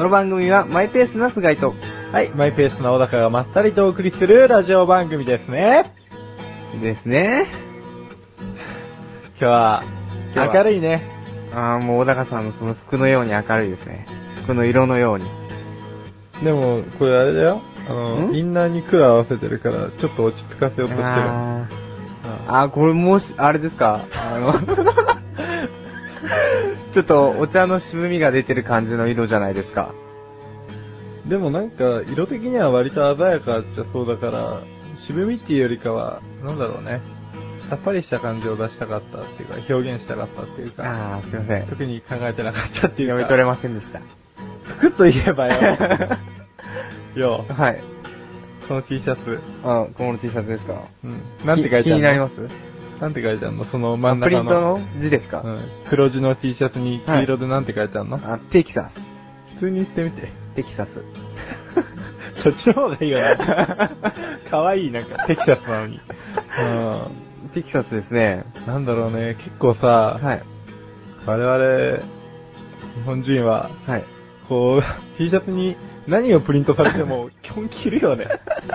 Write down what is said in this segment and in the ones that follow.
この番組はマイペースな菅井と、はい、マイペースな小高がまったりとお送りするラジオ番組ですね。ですね。今日は、今日は明るいね。あーもう小高さんのその服のように明るいですね。服の色のように。でも、これあれだよ。あの、ん？インナーにクーラー合わせてるから、ちょっと落ち着かせようとしてる。あーあー、これもし、あれですか？あの、ちょっとお茶の渋みが出てる感じの色じゃないですか。でもなんか、色的には割と鮮やかじゃそうだから、渋みっていうよりかは、なんだろうね。さっぱりした感じを出したかったっていうか、表現したかったっていうか、あー、すいません。特に考えてなかったっていうか、読み取れませんでした。服と言えばよ。よ、はい。この T シャツ。あ、この T シャツですかうん。なんて書いてあるの？気になります？なんて書いてあるの？その真んプリ中の。ントの字ですか、うん。黒地の T シャツに黄色でなんて書いてあるの、あ、テキサス。普通に言ってみて。テキサス。そっちの方がいいよな。かわいい、なんか、テキサスなのに。テキサスですね。うん。なんだろうね、結構さ、はい。我々、日本人は、はい。こう、T シャツに何をプリントされても、基本着るよね。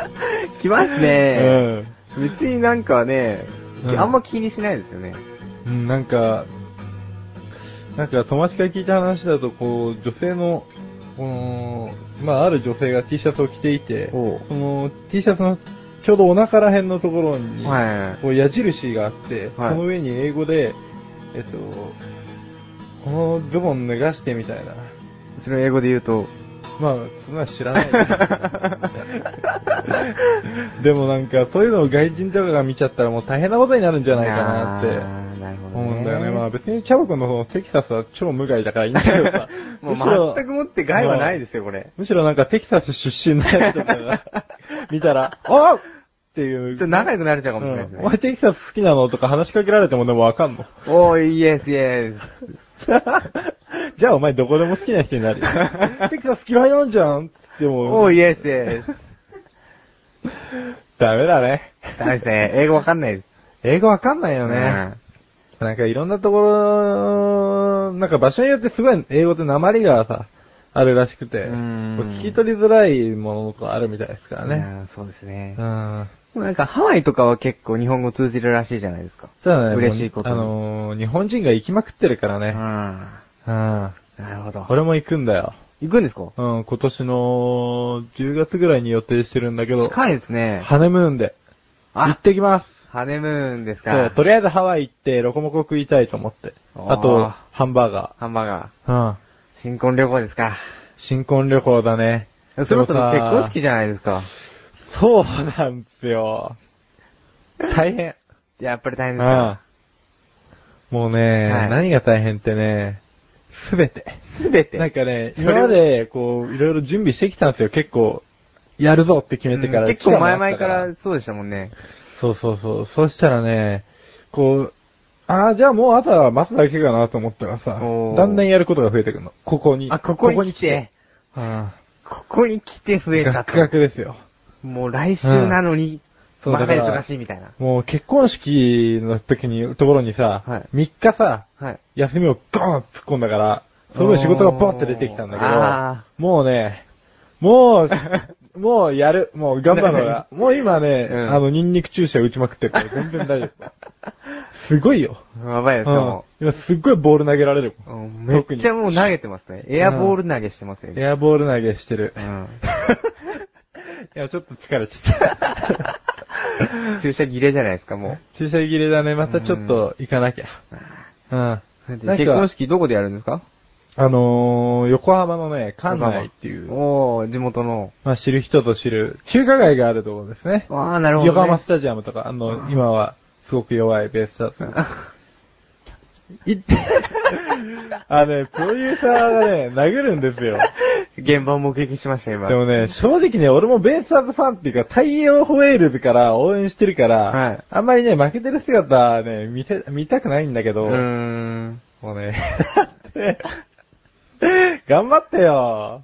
来ますうね。ん。別になんかね、うんあんま気にしないですよね。うん、なんか、なんか友達から聞いた話だと、こう、女性の、この、まあ、ある女性が T シャツを着ていて、おうその T シャツのちょうどお腹ら辺のところに、はい。こう矢印があって、はいその上に英語で、えっと、このズボン脱がしてみたいな。それを英語で言うと、まあ、そんなの知らない。でもなんか、そういうのを外人とかが見ちゃったらもう大変なことになるんじゃないかなって。なるほど、ね。思うんだよね。まあ別にチャボ君の方のテキサスは超無害だからいいんだけどさ。もう全くもって害はないですよ、これ。むしろなんかテキサス出身のやつとかが見たら、あっっていう。ちょっと仲良くなれちゃうかもしれないですね。うんお前テキサス好きなのとか話しかけられてもでもわかんの。おー、イエスイエス。じゃあお前どこでも好きな人になるよ。テキサス嫌いなんじゃん？ってもおー、イエスイエス。ダメだね。ダメですね。英語わかんないです。英語わかんないよね。なんかいろんなところ、なんか場所によってすごい英語って鉛がさ、あるらしくて、聞き取りづらいものとかあるみたいですからうん。ね。うんそうですねう。ん。なんかハワイとかは結構日本語通じるらしいじゃないですか。そうだね。嬉しいことにあのー、日本人が行きまくってるからね。うん。うん。なるほど。俺も行くんだよ。行くんですか？うん、今年の10月ぐらいに予定してるんだけど、近いですね。ハネムーンで行っあ、てきます。ハネムーンですか？そう、とりあえずハワイ行ってロコモコ食いたいと思って。あーあと、ハンバーガハンバーガー。うん。ー。新婚旅行ですか。新婚旅行だね。そろそろ結婚式じゃないですか。そうなんですよ。大変。やっぱり大変うですかん。もうね、はい何が大変ってね、すべて。すべて。なんかね、それ今まで、こう、いろいろ準備してきたんですよ。結構、やるぞって決めてから。うん結構前々からそうでしたもんね。そうそうそう。そうしたらね、こう、ああ、じゃあもうあとは待つだけかなと思ったらさ、だんだんやることが増えてくるの。ここに。あ、ここに来て、あここに来て増あ、えたガクと。ガクですよ。もう来週なのに、うだから忙しいみたいな。もう結婚式の時に、ところにさ、はい3日さ、はい。休みをゴーン突っ込んだから、その分仕事がボッて出てきたんだけあど、もうね、もう、もうやる。もう頑張るのが。もう今ね、うんあの、ニンニク注射打ちまくってるから全然大丈夫。すごいよ。やばいですうんよ、も。今すっごいボール投げられるうもん。うんめっちゃもう投げてますね。エアボール投げしてますよね。エアボール投げしてるう。ん。いや、ちょっと疲れちゃった。注射切れじゃないですか、も注射切れだね。またちょっと行かなきゃ。うん。結婚式どこでやるんですか？あのー、横浜のね、関内っていう、おー、地元の。まあ知る人ぞ知る、中華街があるところですね。あー、なるほど、ね。横浜スタジアムとか、あの、今はすごく弱いベースだと。行って、あのね、プロデューサーがね、殴るんですよ。現場を目撃しました、今。でもね、正直ね、俺もベースアーズファンっていうか、太陽ホエールズから応援してるから、はいあんまりね、負けてる姿はね、見て、見たくないんだけど、うーん。もうね、頑張ってよ。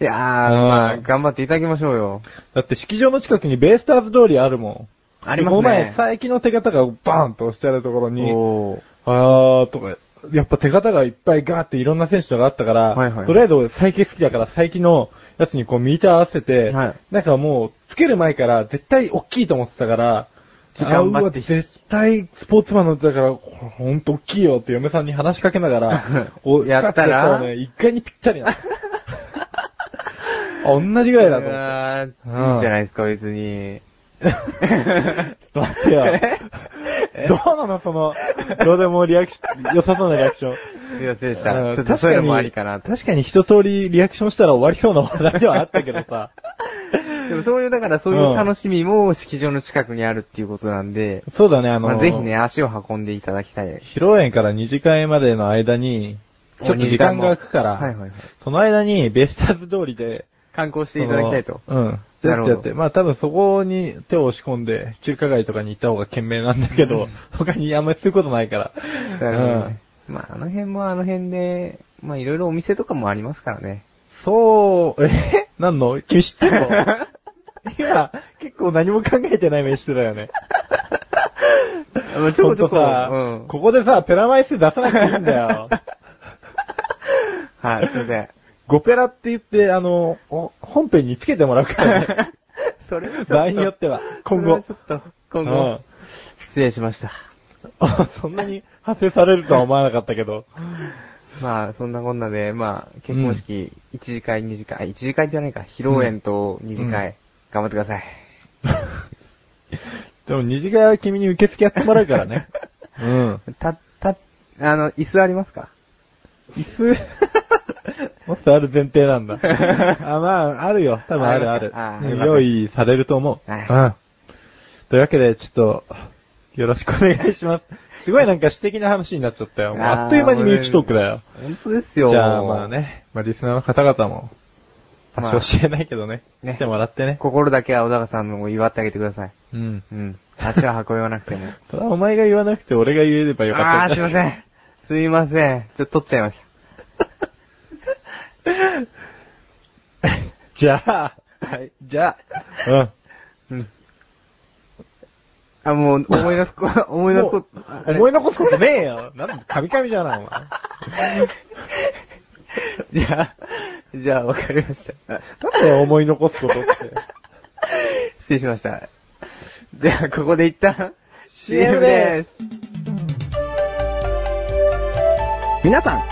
いやー、うんまあ、頑張っていただきましょうよ。だって式場の近くにベイスターズ通りあるもん。ありますねこの前、佐伯の手形がバーンと押してあるところに。あーとか、やっぱ手形がいっぱいガーっていろんな選手とかあったから、はいはいとりあえず俺最近好きだから最近のやつにこうミーター合わせて、はいなんかもう、つける前から絶対大きいと思ってたから、ちょ頑張ってあうわ絶対スポーツマンのだから、ほんと大きいよって嫁さんに話しかけながら、やったら？ね、一回にぴったりなの。あ、同じぐらいだと思って。いいじゃないですか、別に。ちょっと待ってよ。どうなのその、どうでもリアクション、良さそうなリアクション。すいませんでした。うんちょっとそういうのもありかなと。確かに一通りリアクションしたら終わりそうな話題ではあったけどさ。でもそういう、だからそういう楽しみも式場の近くにあるっていうことなんで、そうだね、あの、まあ、ぜひね、足を運んでいただきたい。披露宴から二次会までの間に、ちょっと時間が空くから、はいはいはい。その間にベイスターズ通りで、観光していただきたいと。うん。なるほどやってやって。まあ多分そこに手を押し込んで、中華街とかに行った方が賢明なんだけど、他にあんまりすることないから。なるほどね。まあ、あの辺もあの辺で、まあ、いろいろお店とかもありますからね。そう、え？なんの君知ってんの？今、結構何も考えてない飯だよね。まあちょこちょこさ、うんここでさ、ペラ枚数出さなくていいんだよ。はい、すいません。5ペラって言って、あの、お本編につけてもらうからね。それはちょっと場合によっては、今後。ちょっと、今うん後、失礼しました。あ そんなに派生されるとは思わなかったけど。まあ、そんなこんなで、まあ、結婚式、1次会、2次会、1次会って言わないか、披露宴と2次会、うん頑張ってください。でも二次会は君に受付やってもらうからね。うん。た、た、あの、椅子ありますか？椅子、もっとある前提なんだ。あ、まあ、あるよ。多分あるあるあ。うんよかった用意されると思う。はいうん。というわけで、ちょっと、よろしくお願いします。すごいなんか私的な話になっちゃったよ。もうあっという間に身内トークだよ。本当ですよ。じゃあまあ。ね、まあリスナーの方々も、まあ場所教えないけどね。ね来てもらってね。心だけは小高さんのを祝ってあげてください。うん。うん。足は運ばなくても。それはお前が言わなくて俺が言えればよかったあー、すいません。すいません。ちょっと取っちゃいました。じゃあ、はい。じゃあ、うん。うん。あ、もう、思い出すこ、思い出すこもう思い残すことねえよ。なんだ、カミカミじゃない、お前。じゃあ、じゃあ、わかりました。なんだよ、思い残すことって。失礼しました。では、ここで一旦、CM です。皆さん、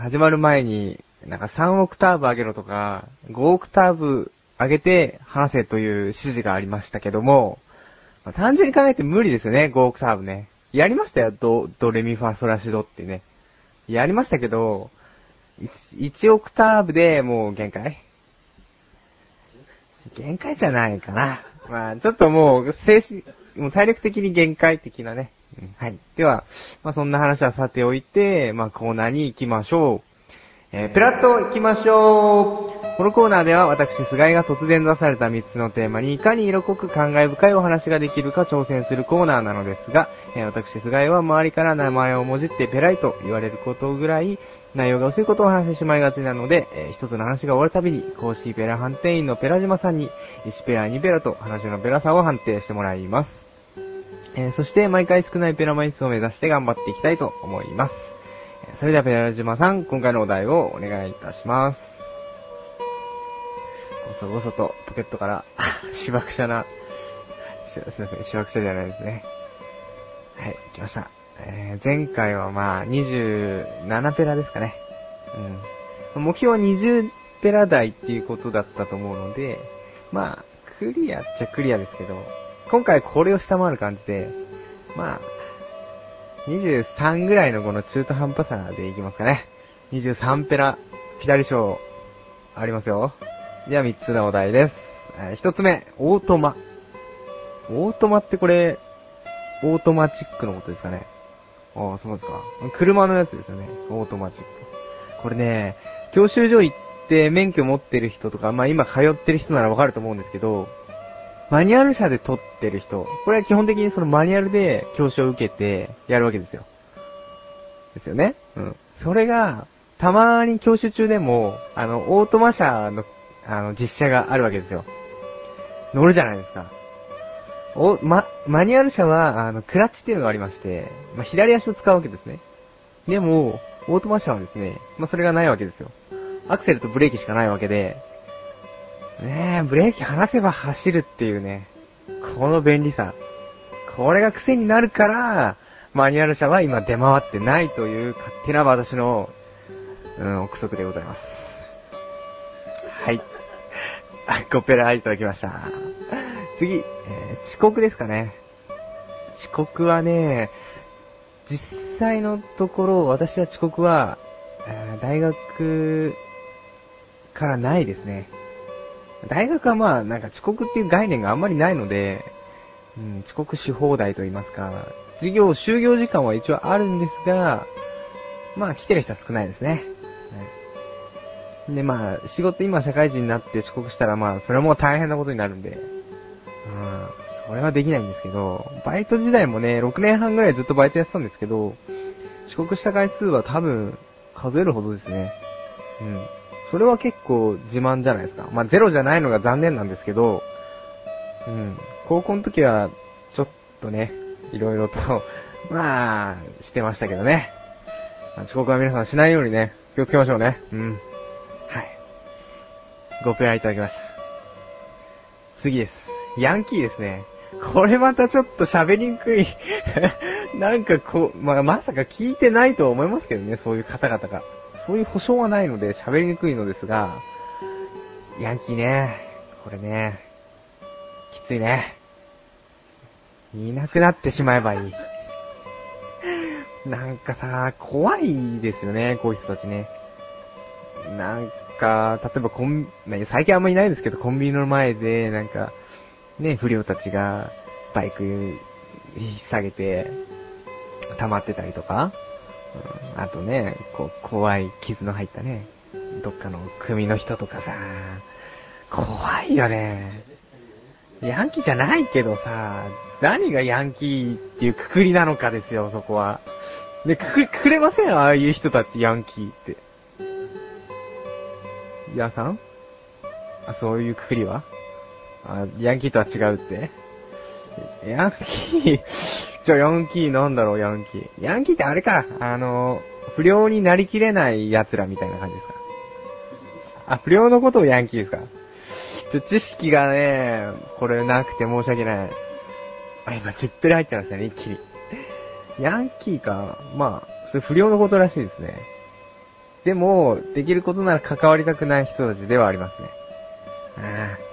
始まる前に、なんか3オクターブ上げろとか、5オクターブ上げて話せという指示がありましたけども、まあ単純に考えて無理ですよね、5オクターブね。やりましたよ、ド、ドレミファソラシドってね。やりましたけど、1, 1オクターブでもう限界限界じゃないかな。まあ、ちょっともう、精神、もう体力的に限界的なね。うんはい。では、まあそんな話はさておいて、まあコーナーに行きましょう。えー、ペラッと行きましょうこのコーナーでは私、菅井が突然出された3つのテーマにいかに色濃く感慨深いお話ができるか挑戦するコーナーなのですが、えー私、菅井は周りから名前をもじってペライと言われることぐらい、内容が薄いことを話してしまいがちなので、えー一つの話が終わるたびに、公式ペラ判定員のペラ島さんに、1ペラ2ペラと話のペラさを判定してもらいます。えーそして毎回少ないペラ枚数を目指して頑張っていきたいと思います。それではペラ島さん、今回のお題をお願いいたします。ごそごそとポケットから、しわくしゃな、しすいません、しわくしゃじゃないですね。はい、来ました。えー前回はまあ、27ペラですかね。うん。目標は20ペラ台っていうことだったと思うので、まあ、クリアっちゃクリアですけど、今回これを下回る感じで、まあ、23ぐらいのこの中途半端さでいきますかね。23ペラ、ピタリ賞、ありますよ。じゃあ3つのお題です。えー1つ目、オートマ。オートマってこれ、オートマチックのことですかね。ああ、そうですか。車のやつですよね。オートマチック。これね、教習所行って免許持ってる人とか、まあ今通ってる人ならわかると思うんですけど、マニュアル車で取ってる人、これは基本的にそのマニュアルで教習を受けてやるわけですよ。ですよね。うん。それが、たまに教習中でも、あの、オートマ車の、あの、実車があるわけですよ。乗るじゃないですか。お、ま、マニュアル車は、あの、クラッチっていうのがありまして、まあ、左足を使うわけですね。でも、オートマ車はですね、まあ、それがないわけですよ。アクセルとブレーキしかないわけで、ねえ、ブレーキ離せば走るっていうね、この便利さ。これが癖になるから、マニュアル車は今出回ってないという勝手な私の、うん、憶測でございます。はい。あ、コペラいただきました。次、えー遅刻ですかね。遅刻はね、実際のところ、私は遅刻は、えー大学からないですね。大学はまあ、なんか遅刻っていう概念があんまりないので、うん、遅刻し放題と言いますか、授業、就業時間は一応あるんですが、まあ来てる人は少ないですね。はいで、まあ、仕事今社会人になって遅刻したらまあ、それはもう大変なことになるんで、うん、それはできないんですけど、バイト時代もね、6年半ぐらいずっとバイトやってたんですけど、遅刻した回数は多分、数えるほどですね。うん。それは結構自慢じゃないですか。まあ、ゼロじゃないのが残念なんですけど、うん。高校の時は、ちょっとね、いろいろと、まあ、してましたけどね。遅刻は皆さんしないようにね、気をつけましょうね。うん。はい。ごペアいただきました。次です。ヤンキーですね。これまたちょっと喋りにくい。なんかこう、まあ、まさか聞いてないと思いますけどね、そういう方々が。そういう保証はないので喋りにくいのですが、ヤンキーね、これね、きついね。いなくなってしまえばいい。なんかさ、怖いですよね、こういう人たちね。なんか、例えばコン、まあ最近あんまいないですけど、コンビニの前で、なんか、ね、不良たちが、バイク、引っ提げて、溜まってたりとか、あとね、こう、怖い傷の入ったね、どっかの組の人とかさ、怖いよね。ヤンキーじゃないけどさ、何がヤンキーっていうくくりなのかですよ、そこは。で、くく、くくれません？ああいう人たち、ヤンキーって。ヤーさん？あ、そういうくくりは？あ、ヤンキーとは違うって？ヤンキー、じゃあヤンキーなんだろう、ヤンキー。ヤンキーってあれか、あの、不良になりきれない奴らみたいな感じですか。あ、不良のことをヤンキーですか。ちょ、知識がね、これなくて申し訳ない。あ、今、10ペラ入っちゃいましたね、一気に。ヤンキーか。まあ、それ不良のことらしいですね。でも、できることなら関わりたくない人たちではありますね。ああ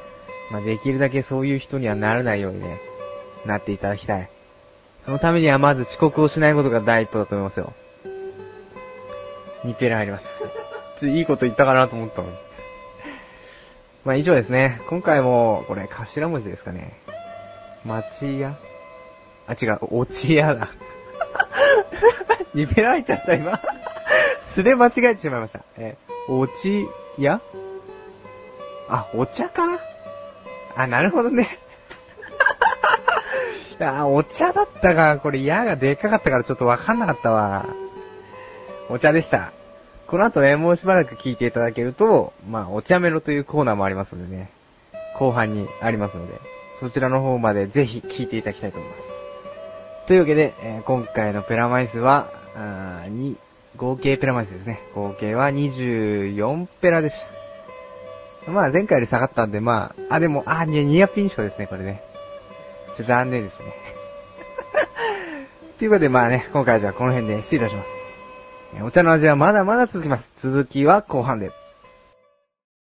まあ、できるだけそういう人にはならないようにね、なっていただきたい。そのためにはまず遅刻をしないことが第一歩だと思いますよ。2ペラ入りました。ちょ、いいこと言ったかなと思ったのに。まあ以上ですね。今回も、これ、頭文字ですかね。町屋？あ、違う、おち屋だ。2ペラ入っちゃった、今。素で間違えてしまいました。え、おち屋あ、お茶か？あ、なるほどね。あ、お茶だったか。これ、矢がでっかかったからちょっとわかんなかったわ。お茶でした。この後ね、もうしばらく聞いていただけると、まあ、お茶メロというコーナーもありますのでね、後半にありますので、そちらの方までぜひ聞いていただきたいと思います。というわけで、えー今回のペラマイスは、あに、合計ペラマイスですね。合計は24ペラでした。まあ、前回より下がったんで、まあ、あ、でも、あ、ニアピン賞ですね、これね。ちょっと残念でしたね。ということで、まあね、今回はじゃあこの辺で失礼いたします。お茶の味はまだまだ続きます。続きは後半で。